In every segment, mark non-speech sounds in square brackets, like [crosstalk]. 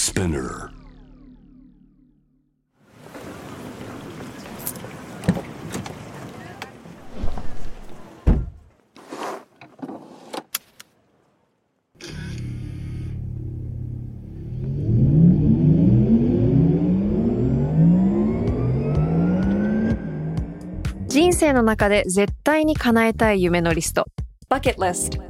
Spinner. 人生の中で絶対に叶えたい夢のリスト Bucket List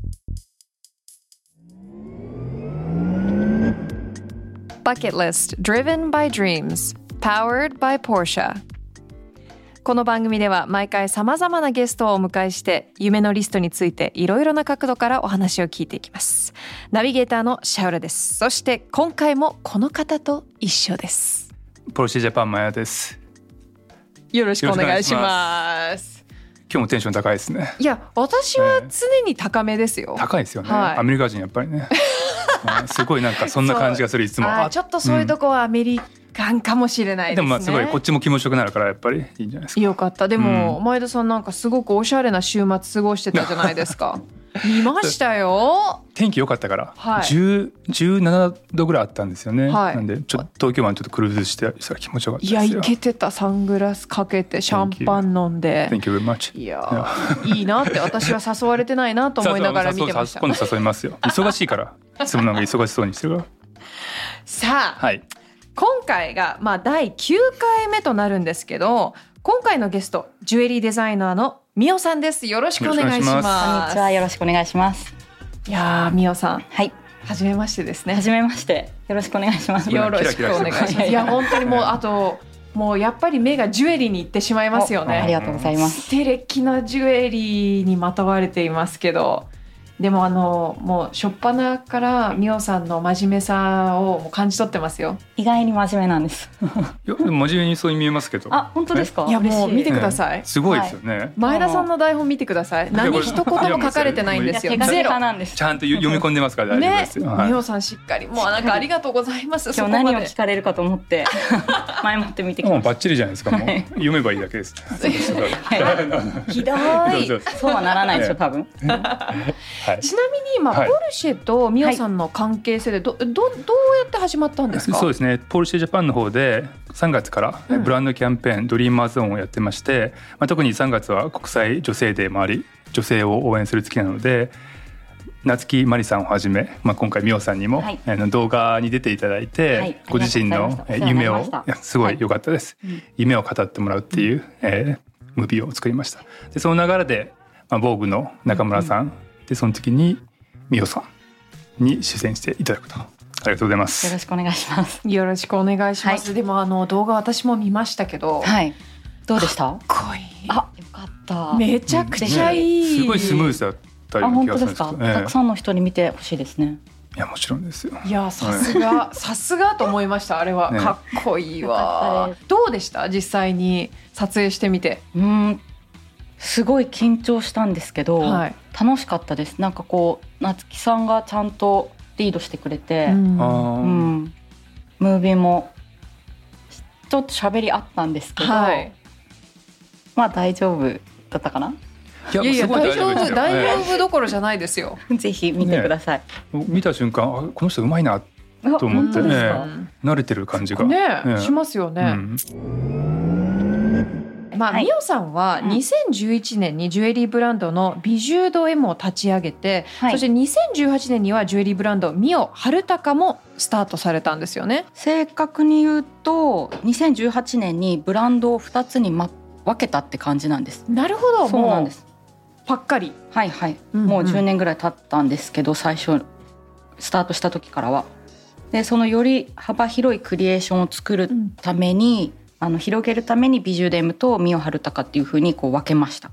Bucket List Driven by Dreams Powered by Porsche」この番組では毎回さまざまなゲストをお迎えして夢のリストについていろいろな角度からお話を聞いていきます。ナビゲーターのシャウラです。そして今回もこの方と一緒です。ポルシェジャパンマヤです。よろしくお願いします。今日もテンション高いですね。いや私は常に高めですよ、高いですよね。はい。アメリカ人やっぱりね。うんすごいなんかそんな感じがするいつも。ちょっとそういうとこはアメリカンかもしれないですね、でもまあすごいこっちも気持ちよくなるからやっぱりいいんじゃないですか。よかったでも、うん前田さんなんかすごくおしゃれな週末過ごしてたじゃないですか見ましたよ天気良かったから、はい10 17度ぐらいあったんですよね。はいなんでちょっと東京湾ちょっとクルーズしてしたら気持ちよかったい。やいけてたサングラスかけてシャンパン飲んで Thank you very much. いやーいいなって私は誘われてないなと思いながら見てました今度誘いますよ。忙しいから。[laughs] いつもなんか忙しそうにしてるから。さあ、はい。今回がまあ第9回目となるんですけど今回のゲストジュエリーデザイナーのみおさんです。よろしくお願いします。よろしくお願いしまこんにちは、よろしくお願いします。いやーみおさん。はい、初めましてですね。はじめまして、よろしくお願いします。よろしくお願いします。キラキラしてます。いや本当にもうあともうやっぱり目がジュエリーに行ってしまいますよね。おありがとうございます。素敵なジュエリーにまとわれていますけどでもあのもう初っ端からみおさんの真面目さを感じ取ってますよ意外に真面目なんです。[laughs] いや真面目にそう見えますけど。あ、本当ですか？いやもう見てくください、すごいですよね。前田さんの台本見てください何一言も書かれてないんですよゼロ派なんです。ちゃんと読み込んでますから大丈夫ねですよ。はいみおさんしっかりもうなんかありがとうございます今日何を聞かれるかと思って [laughs] 前もって見てきましもうバッチリじゃないですか。読めばいいだけです。ひどい。そうはならないでしょ、多分。はい。ちなみに今、はい。ポルシェとミオさんの関係性でどどどうやって始まったんですか？そうですね。ポルシェジャパンの方で3月からうん。ブランドキャンペーン、ドリーマーゾーンをやってまして、まあ、特に3月は国際女性デーもあり女性を応援する月なので夏木マリさんをはじめ、まあ、今回ミオさんにも、はい。あの動画に出ていただいて、はい。ご自身の夢をすごい良かったです、うん。夢を語ってもらうっていう、えームービーを作りました。でその流れで、まあ、ボーグの中村さん、でその時にミオさんに出演していただくとありがとうございまよすろしくお願いします。よろしくお願いします。でもあの動画私も見ましたけど、はい。どうでした？かっこいい。あ、よかった。めちゃくちゃいい。すごいスムーズだったよあ、うな気が本当でするんですけど、ええたくさんの人に見てほしいですね。いやもちろんですよいやさすがさすがと思いましたあれは、ねかっこいいわどうでした？実際に撮影してみて、うん。すごい緊張したんですけど、はい。楽しかったです。なんかこう夏木さんがちゃんとリードしてくれて。うん。あうーん、ムービーもちょっと喋りあったんですけど、はい。まあ大丈夫だったかな？いやいや大丈夫大丈え夫どころじゃないですよ。[laughs] ぜひ見てください、え。見た瞬間あこの人うまいなあと思って本当ですか？うん慣れてる感じが。ねええ。しますよね。うんまあ、はい。ミオさんはうん。2011年にジュエリーブランドのビジュード M を立ち上げて、はい。そして2018年にはジュエリーブランドミオ春高もスタートされたんですよね。正確に言うと2018年にブランドを2つに、ま、分けたって感じなんです。なるほど。そうなんです。パッカリ。はいはい、うんうん。もう10年ぐらい経ったんですけど最初スタートした時からは。でそのより幅広いクリエーションを作るために、あの広げるためにビジュデムとミオハルタカっていう風にこう分けました。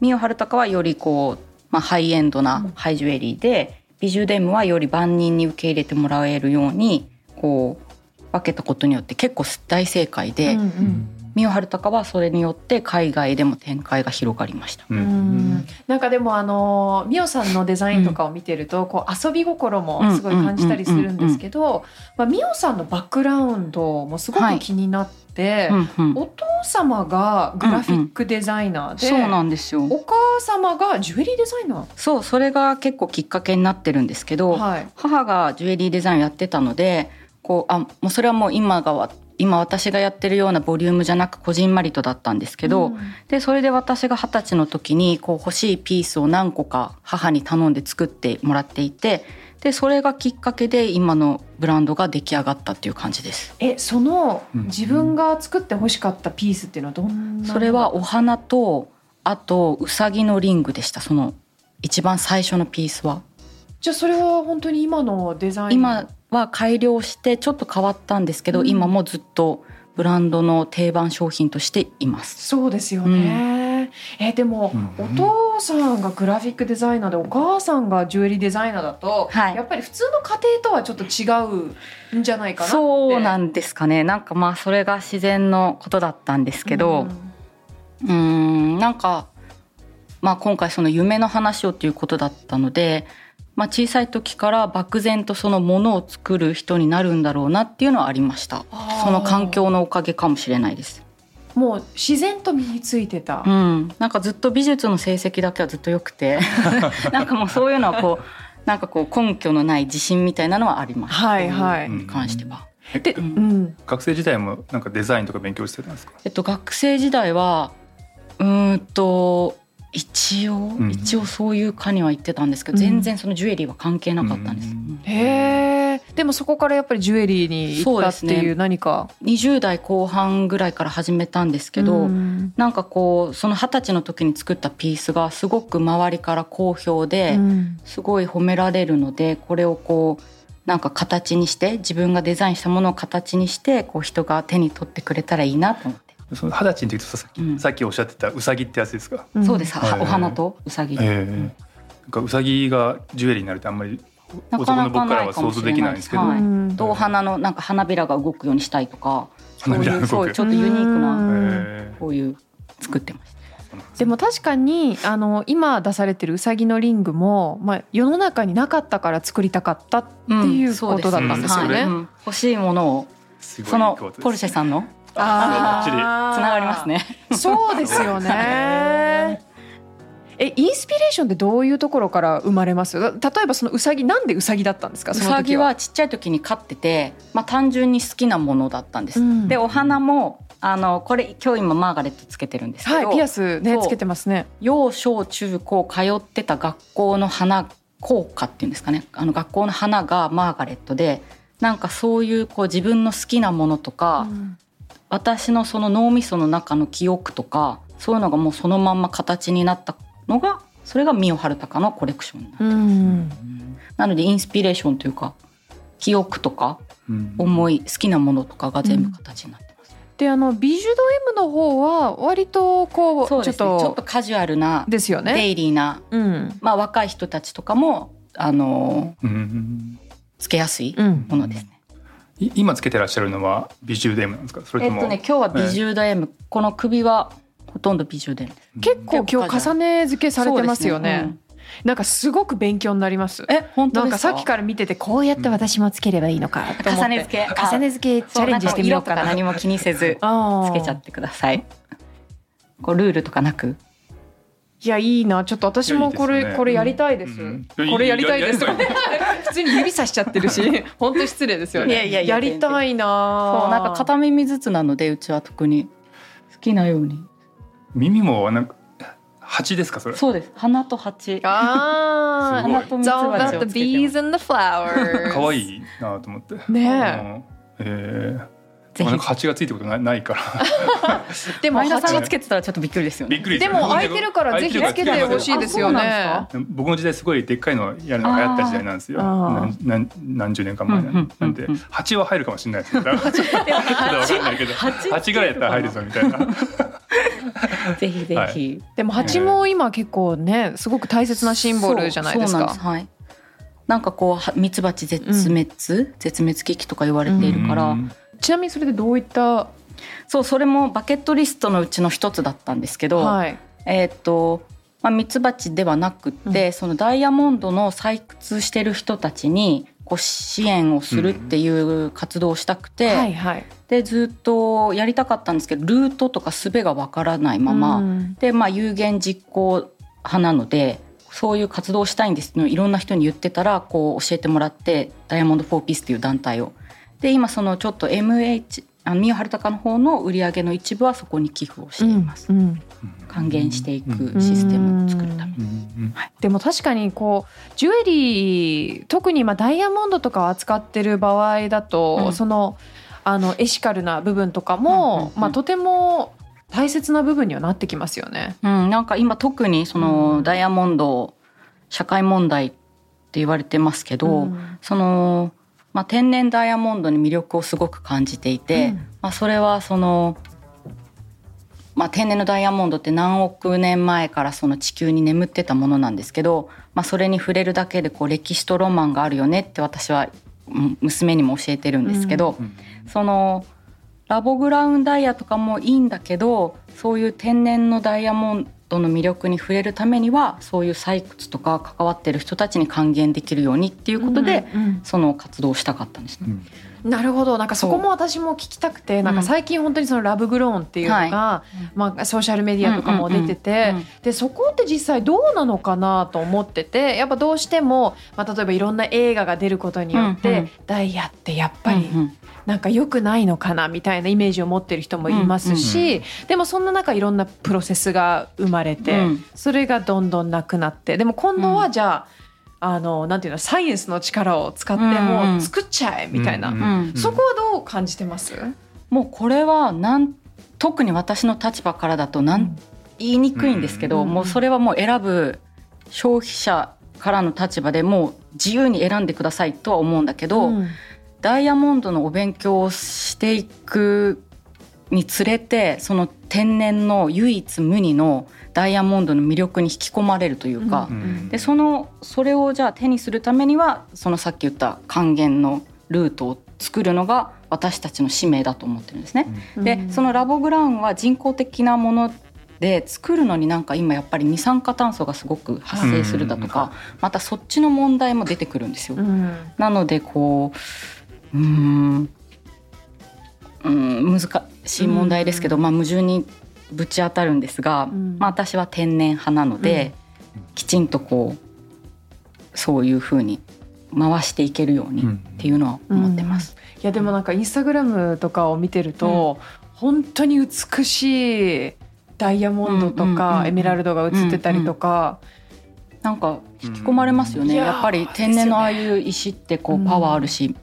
ミオハルタカはよりこう、まあ、ハイエンドなハイジュエリーで、ビジュデムはより万人に受け入れてもらえるようにこう分けたことによって結構大正解で、うんうん。ミオハルタカはそれによって海外でも展開が広がりました。ううん。なんかでもあのミオさんのデザインとかを見てると、こう遊び心もすごい感じたりするんですけど、まあミオさんのバックグラウンドもすごく気になって、うんうんお父様がグラフィックデザイナーで、そうなんですよ。お母様がジュエリーデザイナそうそれが結構きっかけになってるんですけど、ー。はい。母がジュエリーデザインをやってたのでこうあもうそれはもう今がわ今私がやってるようなボリュームじゃなくこじんまりとだったんですけど、うん。でそれで私が二十歳の時にこう欲しいピースを何個か母に頼んで作ってもらっていてでそれがきっかけで今のブランドが出来上がったっていう感じです。えそのうん。自分が作って欲しかったピースっていうのはどんなそれはお花とあとうさぎのリングでした。その一番最初のピースは。じゃあそれは本当に今のデザイン？今は改良してちょっと変わったんですけど、うん。今もずっとブランドの定番商品としています。そうですよね、えでも、うんお父さんがグラフィックデザイナーでお母さんがジュエリーデザイナーだと、はい。やっぱり普通の家庭とはちょっと違うんじゃないかなって。そうなんですかね。なんかまあそれが自然のことだったんですけどうーん。なんか、まあ、今回その夢の話をということだったので、まあ、小さい時から漠然とそのものを作る人になるんだろうなっていうのはありました。その環境のおかげかもしれないです。もう自然と身についてた、うん、なんかずっと美術の成績だけはずっと良くて。[laughs] なんかもうそういうのはこうなんかこう根拠のない自信みたいなのはあります。はいはい。に関しては。で、えうん、学生時代もなんかデザインとか勉強してたんですか？えっと学生時代はうーんと一応、ん。一応そういう科には行ってたんですけど、うん。全然そのジュエリーは関係なかったんです。うん。うん。へえでもそこからやっぱりジュエリーに行ったってそうですいう何か？20代後半ぐらいから始めたんですけど、うん。なんかこうその二十歳の時に作ったピースがすごく周りから好評で、うん。すごい褒められるのでこれをこうなんか形にして自分がデザインしたものを形にしてこう人が手に取ってくれたらいいなと。思って、その二十歳の時とさっき,、うん。さっきおっしゃってたウサギってやつですか、うん。そうです、はい。お花とうさぎ、ええ。なんかウサギがジュエリーになるってあんまりなか僕からは想像です。できないんですけど、はい。お花のなんか花びらが動くようにしたいとかそう花びらが動くいうそうちょっとユニークうなこういう作ってました。えでも確かにあの今出されてるうさぎのリングも、まあ、世の中になかったから作りたかったっていうことだったんですよね。欲しいものをそのポルシェさんのあバッチリつながります。ね。そうですよね。えインスピレーションってどういうところから生まれます？例えばそのうさぎなんでうさぎだったんですか？うさぎはちっちゃい時に飼ってて、まあ単純に好きなものだったんです。うんでお花もあのこれ今日今マーガレットつけてるんですけど、はいピアスねつけてますね。幼小中高通ってた学校の花校歌っていうんですかねあの学校の花がマーガレットでなんかそういうこう自分の好きなものとか、うん私のその脳みその中の記憶とかそういうのがもうそのまんま形になったのがそれがミオハルタカのコレクションになる、うん。なのでインスピレーションというか記憶とかうん。思い好きなものとかが全部形になってます、であのビジュド M の方は割とこうそうね。ちょっとちょっとカジュアルなですよね。デイリーな、うん。まあ、若い人たちとかもあのうん。つけやすいうん。ものですね。い今つけてらっしゃるのはビジュデームなんですか？それとも、えっとね今日はビジューダ M、この首はほとんどビジューダ M です。結構今日重ね付けされてますよね。なんかすごく勉強になります。え本当なんですか？かさっきから見ててこうやって私もつければいいのかと思って重ね付け重ね付けチャレンジしてみようかな。そうなん色とか何も気にせずつけちゃってください。こうルールとかなく。いやいいなちょっと私もこれねこれやりたいです。うんこれやりたいです [laughs] 普通に指さしちゃってるし本当に失礼ですよね。いやいやいやりたいな。そうなんか片耳ずつなのでうちは特に好きなように。耳もなんか蜂ですかそれ？そうです。花と蜂。ああ。すごい花と It's 蜜 all 蜂 about を the つけて bees and the flowers. 可愛いなと思ってねえ。うんえーぜひ。まあなんか。蜂がついてることないないから。[laughs] でも蜂がつけてたらちょっとびっくりですよね。びっくりでも空いてるからぜひつけてほしいですよね。あ僕の時代すごいでっかいのやるの流行った時代なんですよ。何何何十年か前うんうんうんうんなんで蜂は入るかもしれないですけどちょっと分かんないけど。蜂蜂ぐらいやったら入るぞみたいな。ぜひぜひ。でも蜂も今結構ねすごく大切なシンボルじゃないですか。そうそうなんです。はい。なんかこうはミツバチ絶滅、絶滅危機とか言われているから、うんちなみにそれでどういった？そうそれもバケットリストのうちの一つだったんですけど、はい。えーっとまあ、ミツバチではなくって、そのダイヤモンドの採掘してる人たちにこう支援をするっていう活動をしたくて、はいはい。でずっとやりたかったんですけどルートとか術がわからないまま、うん。でまあ有言実行派なのでそういう活動をしたいんですっていろんな人に言ってたらこう教えてもらってダイヤモンド・フォー・ピースっていう団体を。で今そのちょっと MH あのミオハルタカの方の売り上げの一部はそこに寄付をしています。うんうん。還元していくシステムを作るため。に。うんでも確かにこうジュエリー特にまあダイヤモンドとかを扱ってる場合だと、うん。そのあのエシカルな部分とかも、うんうんうん。まあ、とても大切な部分にはなってきますよね。うん、なんか今特にその、うん。ダイヤモンド社会問題って言われてますけど、うん。その、まあ、天然ダイヤモンドに魅力をすごく感じていて、うん。まあ、それはその、まあ、天然のダイヤモンドって何億年前からその地球に眠ってたものなんですけど、まあ、それに触れるだけでこう歴史とロマンがあるよねって私はうん娘にも教えてるんですけど、うんそのラボグラウンダイヤとかもいいんだけどそういう天然のダイヤモンドの魅力に触れるためにはそういう採掘とか関わってる人たちに還元できるようにっていうことで、うんその活動をしたかったんですね。うんなるほど。なんかそこも私も聞きたくてなんか最近本当にそのラブグローンっていうのが、まあ、ソーシャルメディアとかも出てて、でそこって実際どうなのかなと思っててやっぱどうしても、まあ、例えばいろんな映画が出ることによって、うんうん。ダイヤってやっぱりうんうん。なんか良くないのかなみたいなイメージを持ってる人もいますし、でもそんな中いろんなプロセスが生まれて、うん。それがどんどんなくなってでも今度はじゃあ,、あのなんていうのサイエンスの力を使ってもうん作っちゃえみたいな、そこはどう感じてます、もうこれはなん特に私の立場からだとなん、言いにくいんですけど、うん。もうそれはもう選ぶ消費者からの立場でもう自由に選んでくださいとは思うんだけど、うん。ダイヤモンドのお勉強をしていくにつれてその天然の唯一無二のダイヤモンドの魅力に引き込まれるというか、うんでそのそれをじゃあ手にするためにはそのさっき言った還元のルートを作るのが私たちの使命だと思ってるんですね。でそのラボグラウンは人工的なもので作るのになんか今やっぱり二酸化炭素がすごく発生するだとか、またそっちの問題も出てくるんですよ。うん。なのでこううーんうん難しい問題ですけど、まあ、矛盾にぶち当たるんですが、うん。まあ、私は天然派なので、きちんとこうそういうふうに回していけるようにっていうのは思ってます。いやでもなんかインスタグラムとかを見てると、本当に美しいダイヤモンドとうんうんうんうん。かエメラルドが映ってたりとか、なんか引き込まれますよね、うん。いやっぱり天然のああいう石ってこうんうパワーあるし、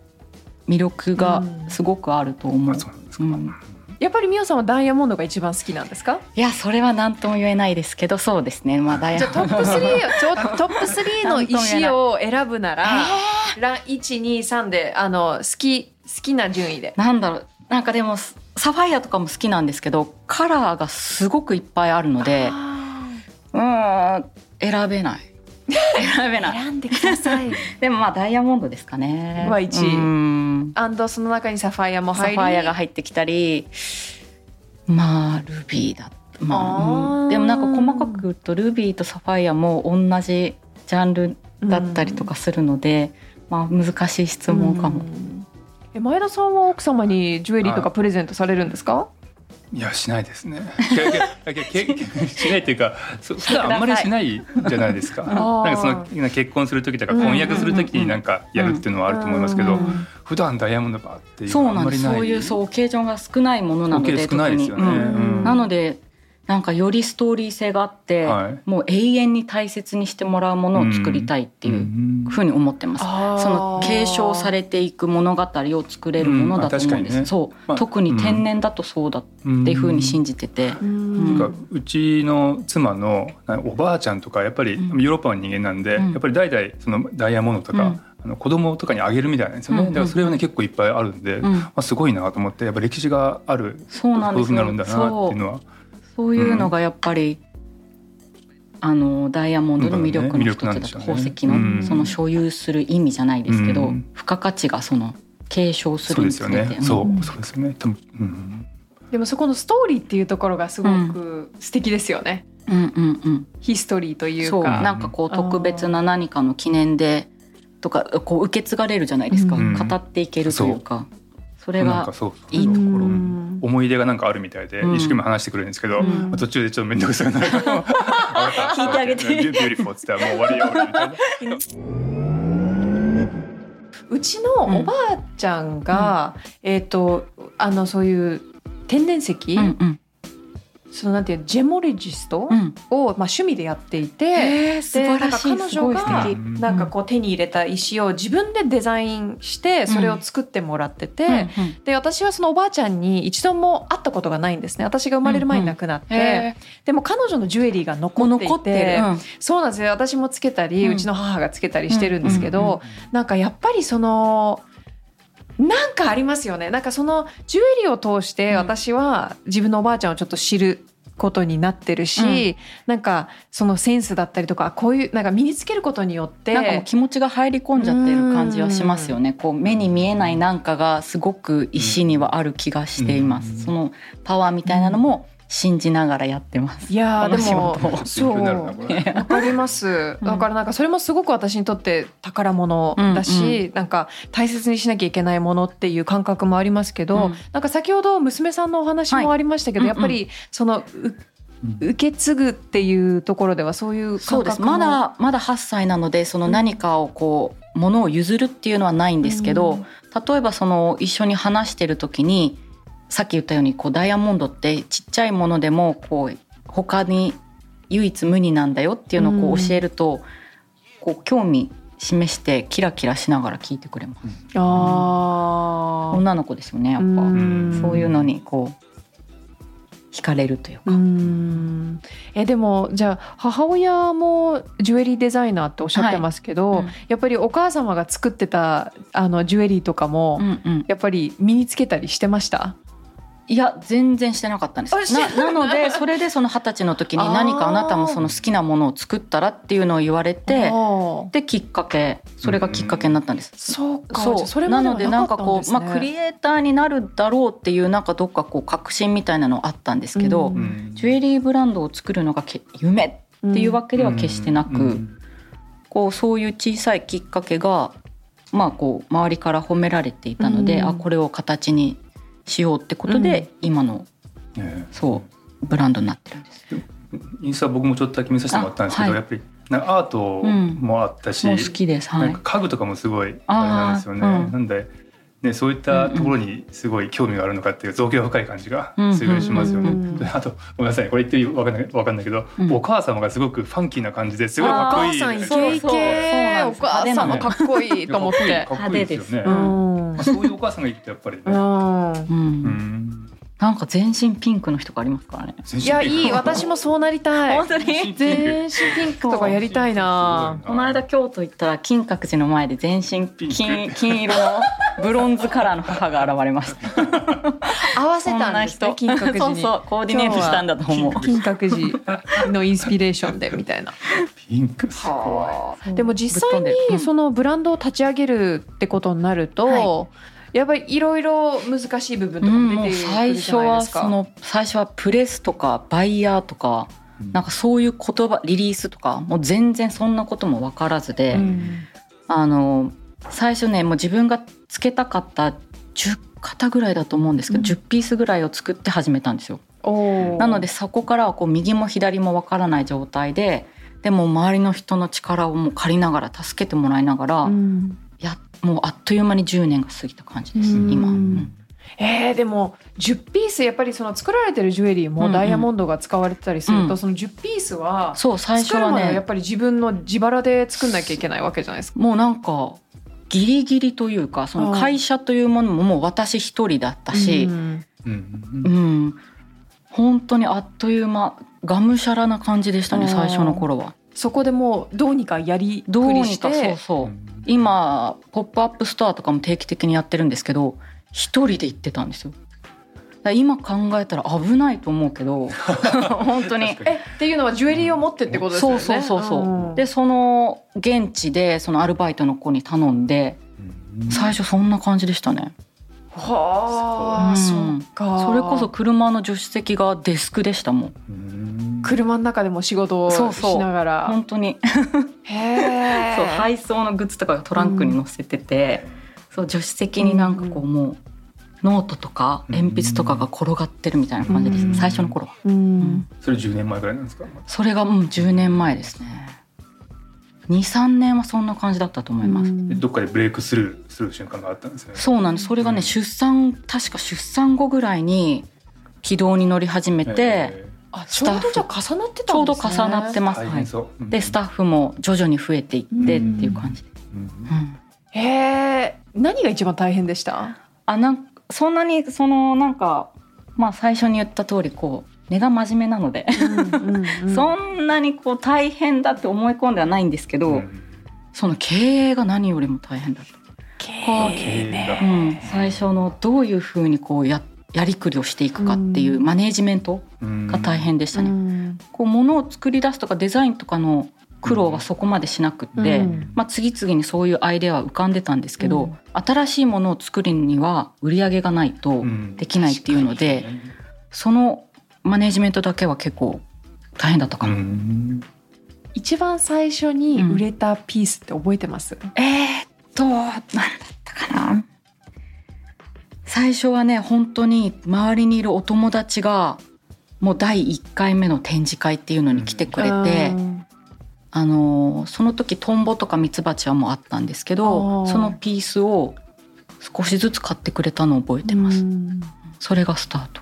魅力がすごくあると思う。あそうなんですか、うんやっぱりミオさんはダイヤモンドが一番好きなんですか？いやそれは何とも言えないですけどそうですね。まあダイヤじゃあトップ3ちょトップ3の石を選ぶなら [laughs] ラン123であの好き好きな順位で。なんだろうなんかでもサファイアとかも好きなんですけどカラーがすごくいっぱいあるのでうーん選べない選べな。い選んでください。[laughs] でもまあダイヤモンドですかね。は一。位うん。アンドその中にサファイアもサ入り。ファイアが入ってきたり。まあルビーだまあうん。でもなんか細かく言うとルビーとサファイアも同じジャンルだったりとかするので、まあ難しい質問かも。うん。え前田さんは奥様にジュエリーとかプレゼントされるんですか？いやしないですね。[laughs] しないっていうか、そ普段あんまりしないじゃないですか。[laughs] なんかその結婚する時とかうん婚約する時になんかやるっていうのはあると思いますけど、うん普段ダイヤモンドバーっていうそうなんです。のはあんまりない。そういうそうオケージョンが少ないものなので少ないですよね。なのでなんかよりストーリー性があって、はい。もう永遠に大切にしてもらうものを作りたいっていうふうに思ってます。あー。その継承されていく物語を作れるものだと思うんです。うんあ確かにね。そう、まあ特に天然だとそうだっていうふうに信じてて。うん。なんかうちの妻のなおばあちゃんとかやっぱりヨうん。ーロッパの人間なんで、うん。やっぱり代々そのダイヤモンドとか、うん。あの子供とかにあげるみたいなんですよね、うんうんだからそれはね結構いっぱいあるんで、うん。まあ、すごいなと思ってやっぱ歴史があるそうなんですよ。こういうふうになるんだなっていうのはそういうのがやっぱり、あのダイヤモンドの魅力の一つだと、うん魅力なんでしょうね。宝石の、うん。その所有する意味じゃないですけど、うん。付加価値がその継承するにつれて。すよね。そうですよね。でもそこのストーリーっていうところがすごく素敵ですよね。うんうんうん。ヒストリーというそうか。なんかこう特別な何かの記念でとかこう受け継がれるじゃないですか、うん。語っていけるというか。それがいいところ。うん思い出がなんかあるみたいで、うん。一生懸命話してくれるんですけど、うん。途中でちょっと面倒くさくなるから聞いてあげて。 beauティフォーっつ [laughs] ったらもう終わりよ俺みたいな。うちのおばあちゃんが、えっ、とあのそういう天然石、うんうんそのなんていうジェモロジストうん。を、まあ趣味でやっていて。で晴らしいなんか彼女がすごい素敵。敵なんかこう手に入れた石を自分でデザインしてそれを作ってもらってて、うんうん。で私はそのおばあちゃんに一度も会ったことがないんですね。私が生まれる前に亡くなって、へでも彼女のジュエリーが残っていて残ってる、うん。そうなんですよ。私もつけたり、ううんちの母がつけたりしてるんですけど、うんうんうん。なんかやっぱりそのなんかありますよね。なんかそのジュエリーを通してうん。私は自分のおばあちゃんをちょっと知ることになってるし、なんかそのセンスだったりとかこういうなんか身につけることによってなんかもう気持ちが入り込んじゃってる感じはしますよね。こう目に見えないなんかがすごく石にはある気がしています。うん。そのパワーみたいなのも信じながらやってます。いやーでもそう。わかります。だからなんかそれもすごく私にとって宝物だし、なんか大切にしなきゃいけないものっていう感覚もありますけど、うん。なんか先ほど娘さんのお話もありましたけど、はいやっぱりそのう受け継ぐっていうところではそういうそうです。感覚もまだまだ8歳なのでその何かをこうものを譲るっていうのはないんですけど、うん。例えばその一緒に話してる時にさっき言ったようにこうダイヤモンドってちっちゃいものでもこう他に唯一無二なんだよっていうのをこううん教えると、こう興味示してキラキラしながら聞いてくれます。あー。女の子ですよねやっぱ、うん。そういうのにこう惹かれるというか。うん。えでもじゃあ母親もジュエリーデザイナーっておっしゃってますけど、はい。うん。やっぱりお母様が作ってたあのジュエリーとかも、うんうん。やっぱり身につけたりしてました？いや全然してなかったんです。ななのでそれでその二十歳の時に何かあなたもその好きなものを作ったらっていうのを言われてできっかけそれがきっかけになったんです。そうかそう。なのでなんかこうまあ、クリエイターになるだろうっていうなんかどっかこう確信みたいなのあったんですけど、ジュエリーブランドを作るのがけ夢っていうわけでは決してなく、うん。こうそういう小さいきっかけがまあこう周りから褒められていたので、うんあこれを形にしようってことで、今のねそうブランドになってるんです。インスタ僕もちょっとだけ見させてもらったんですけど、あはいやっぱりなんかアートもあったし、もう好きです。はいなんか。家具とかもすごいあれなんですよね。うんなんで、ね、そういったところにすごい興味があるのかっていう造形が深い感じがすごいしますよね。あとごめんなさい。これ言っていい？わかんないわかんないけど、うん。お母様がすごくファンキーな感じですごいおかっこいい。母さんイそうケイそう。おです母さんもかっこいいと思って。かっこいいですよね。そういうお母さんがいいってやっぱりね。うん。うん。うん。なんか全身ピンクの人がありますからね。いやいい。私もそうなりたい。本当に？全身ピンク。とかやりたいな。この間京都行ったら金閣寺の前で全身ピンク。金金色のブロンズカラーの母が現れました。[laughs] 合わせたんですね金閣寺に [laughs] そうそうコーディネートしたんだと思う。金閣寺のインスピレーションでみたいなピンクすごでも実際にそのブランドを立ち上げるってことになると、はやっぱりいろいろ難しい部分とか出てくる最初はじゃないですか。その最初はプレスとかバイヤーとかい。なんかそういう言葉リリースとかもう全然そんなことも分からずで、うんあの最初ねもう自分がつけたかった10型ぐらいだと思うんですけど、うん。10ピースぐらいを作って始めたんですよ。なのでそこからはこう右も左も分からない状態ででも周りの人の力をもう借りながら助けてもらいながら、うん。やもうあっという間に10年が過ぎた感じです、うん。今。うん。えー、でも10ピースやっぱりその作られてるジュエリーもダイヤモンドが使われてたりすると、うん。その10ピースはそう最初はね。やっぱり自分の自腹で作んなきゃいけないわけじゃないですか。もうなんかギリギリというかその会社というものももう私一人だったし、うん。うん。うん。本当にあっという間がむしゃらな感じでしたね最初の頃は。そこでもうどうにかやりどうくりしにかそうてそう。今ポップアップストアとかも定期的にやってるんですけど一人で行ってたんですよ。今考えたら危ないと思うけど [laughs] 本当に。えっていうのはジュエリーを持ってってことですよね。そうそうそうそう、ん。でその現地でそのアルバイトの子に頼んで最初そんな感じでしたね。はあ、うん。そっか。それこそ車の助手席がデスクでしたもん。うん。車の中でも仕事をそうそう。しながら。本当に。へえ。[laughs] そう配送のグッズとかがトランクに載せてて、そう助手席になんかこうもうノートとか鉛筆とかが転がってるみたいな感じです、うん。最初の頃は、ううん。んそれ10年前ぐらいなんですか？それがもう10年前ですね。23年はそんな感じだったと思います、でどっかでブレイクスルーする瞬間があったんですよね。そうなんです。それがね、うん。出産確か出産後ぐらいに軌道に乗り始めて、えあちょうどじゃあ重なってちょうどたんですね。重なってーます、はい、う。ん。でスタッフも徐々に増えていってっていう感じ。で、うん。うん。へえ何が一番大変でした？あなんそんなにそのなんかまあ最初に言った通りこう根が真面目なので、そんなにこう大変だって思い込んではないんですけど、うん。その経営が何よりも大変だった、経経営だ。うん、最初のどういうふうにこうややりくりをしていくかっていううん。マネージメントうんが大変でしたね。うん。こう物を作り出すとかデザインとかの苦労はそこまでしなくって、うん。まあ、次々にそういうアイデアは浮かんでたんですけど、うん。新しいものを作るには売り上げがないとうん。できないっていうので、そのマネージメントだけは結構大変だったかうも。ん。一番最初に売れたピースって覚えてます、えー、っと何だったかな。最初はね本当に周りにいるお友達がもう第1回目の展示会っていうのに来てくれて、うんあのその時トンボとかミツバチはもうあったんですけどそのピースを少しずつ買ってくれたのを覚えてます、うん。それがスタート。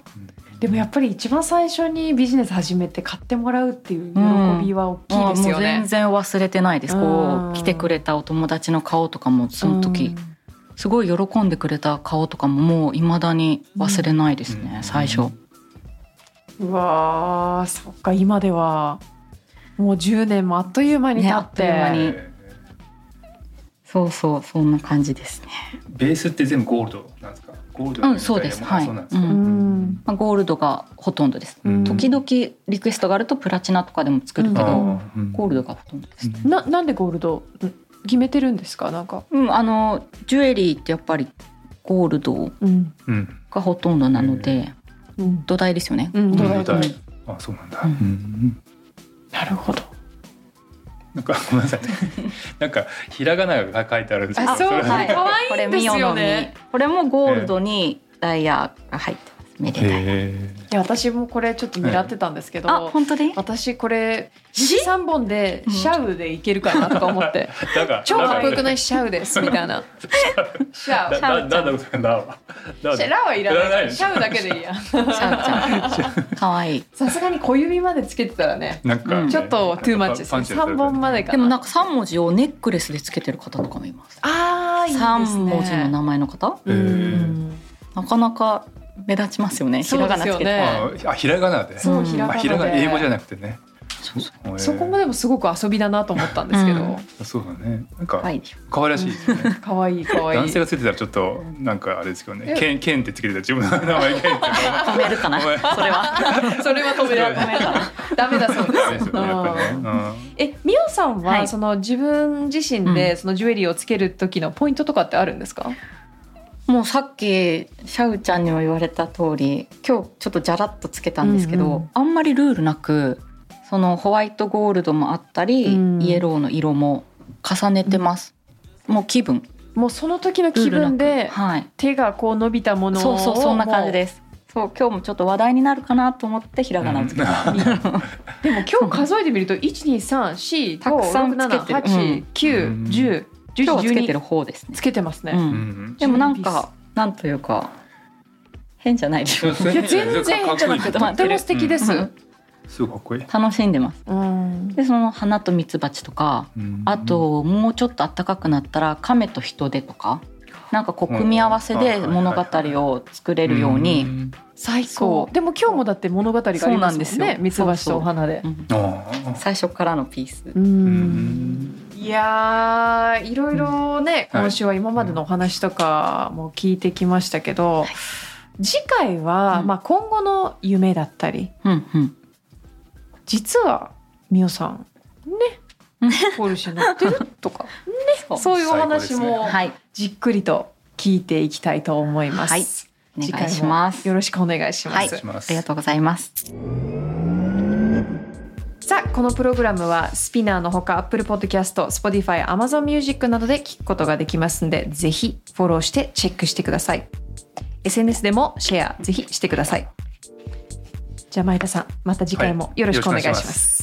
でもやっぱり一番最初にビジネス始めて買ってもらうっていう喜びは大きいですよあーもう全ね。然忘れてないです。こう来てくれたお友達の顔とかもその時すごい喜んでくれた顔とかももう未だに忘れないですね、うん。最初。うわーそっか今ではもう10年もあっという間に経って、ねあっという間に。えそうそうそんな感じですね、ーベースって全部ゴールドなんですか？ゴールドうんそうです。はい。まあ、ゴールドがほとんどです、うん。時々リクエストがあるとプラチナとかでも作るけど、うん。うんゴールドがほとんどですね、ななんでゴールドうん決めてるんですか？なんか、うん、あのジュエリーってやっぱりゴールドうん。うん。がほとんどなので、うん、土台ですよね、うん。土台。土台。うんあそうなんだ、うん。うんなるほど。なんかごめんなさい。ね [laughs] なんかひらがなが書いてあるんですけどあそうれはい。可これ愛いんですよね。ミオの実これもゴールドにダイヤが入ってめでた。い、へいや私もこれちょっと狙ってたんですけど、あ本当に？私これ三本でシャウでいけるかなとか思って、[laughs] 超かっこよくいない？シャウです。みたいな。シャウ。なななんだこれなはシャラはいらない。いシャウだけでいいや。シャウちゃん可愛いさすがに小指までつけてたらねなんか、うん。ちょっとトゥーマッチですね三本までかな。でもなんか三文字をネックレスでつけてる方とかもいます。あーいいですね。三文字の名前の方？うへん。なかなか目立ちますよね。ひらがなつけて。ああひらがなで。そうひらがなで。ひらがな英語じゃなくてね。そこもでもすごく遊びだなと思ったんですけど、うん。そうだね。なんか可愛らしいですね。[laughs] 可愛い可愛い。男性がつけてたらちょっとなんかあれですけどね。え？ケンケンってつけてた自分の名前ケンって止めるかな？それは。[laughs] それは止められ止めるかな？[laughs] ダメだそうですえみおさんは、はい。その自分自身でそのジュエリーをつける時のポイントとかってあるんですか、もうさっきシャウちゃんにも言われた通り今日ちょっとじゃらっとつけたんですけど、うんうん。あんまりルールなくそのホワイトゴールドもあったり、うん。イエローの色も重ねてます、もう気分。もうその時の気分でく。はい。手がこう伸びたものをそうそうそんな感じすです。そう今日もちょっと話題になるかなと思ってひらがなをつけた、[laughs] でも今日数えてみると12345たくさんつけてる8 9 10今日はつけて11る方ですね。つけてますね、うん。うんでもなんかなんというか変じゃないでしょそういや全然変じゃなくてとっても素敵です、うん。すごい。かっこいい楽しんでます。うん。でその花とミツバチとかうん。あともうちょっと暖かくなったら亀と人手とかなんかこう組み合わせで物語を作れるように、ん。最高。でも今日もだって物語がありますもんそうなんですよ。ねミツバチとお花で。最初からのピース。ううんいやーいろいろね、うん。今週は今までのお話とかも聞いてきましたけど、次回は、うん。まあ、今後の夢だったり。うんうん。実はみおさんね [laughs] ポルシェ乗ってるとか。[laughs] そういうお話もはい。じっくりと聞いていきたいと思います。はい。お願いします。よろしくお願いします。はい。しますありがとうございますさあこのプログラムはスピナーのほか Apple Podcast、Spotify、Amazon Music などで聞くことができますのでぜひフォローしてチェックしてください。SNS でもシェアぜひしてください。じゃあ前田さんまた次回もよろしくお願いします,、はい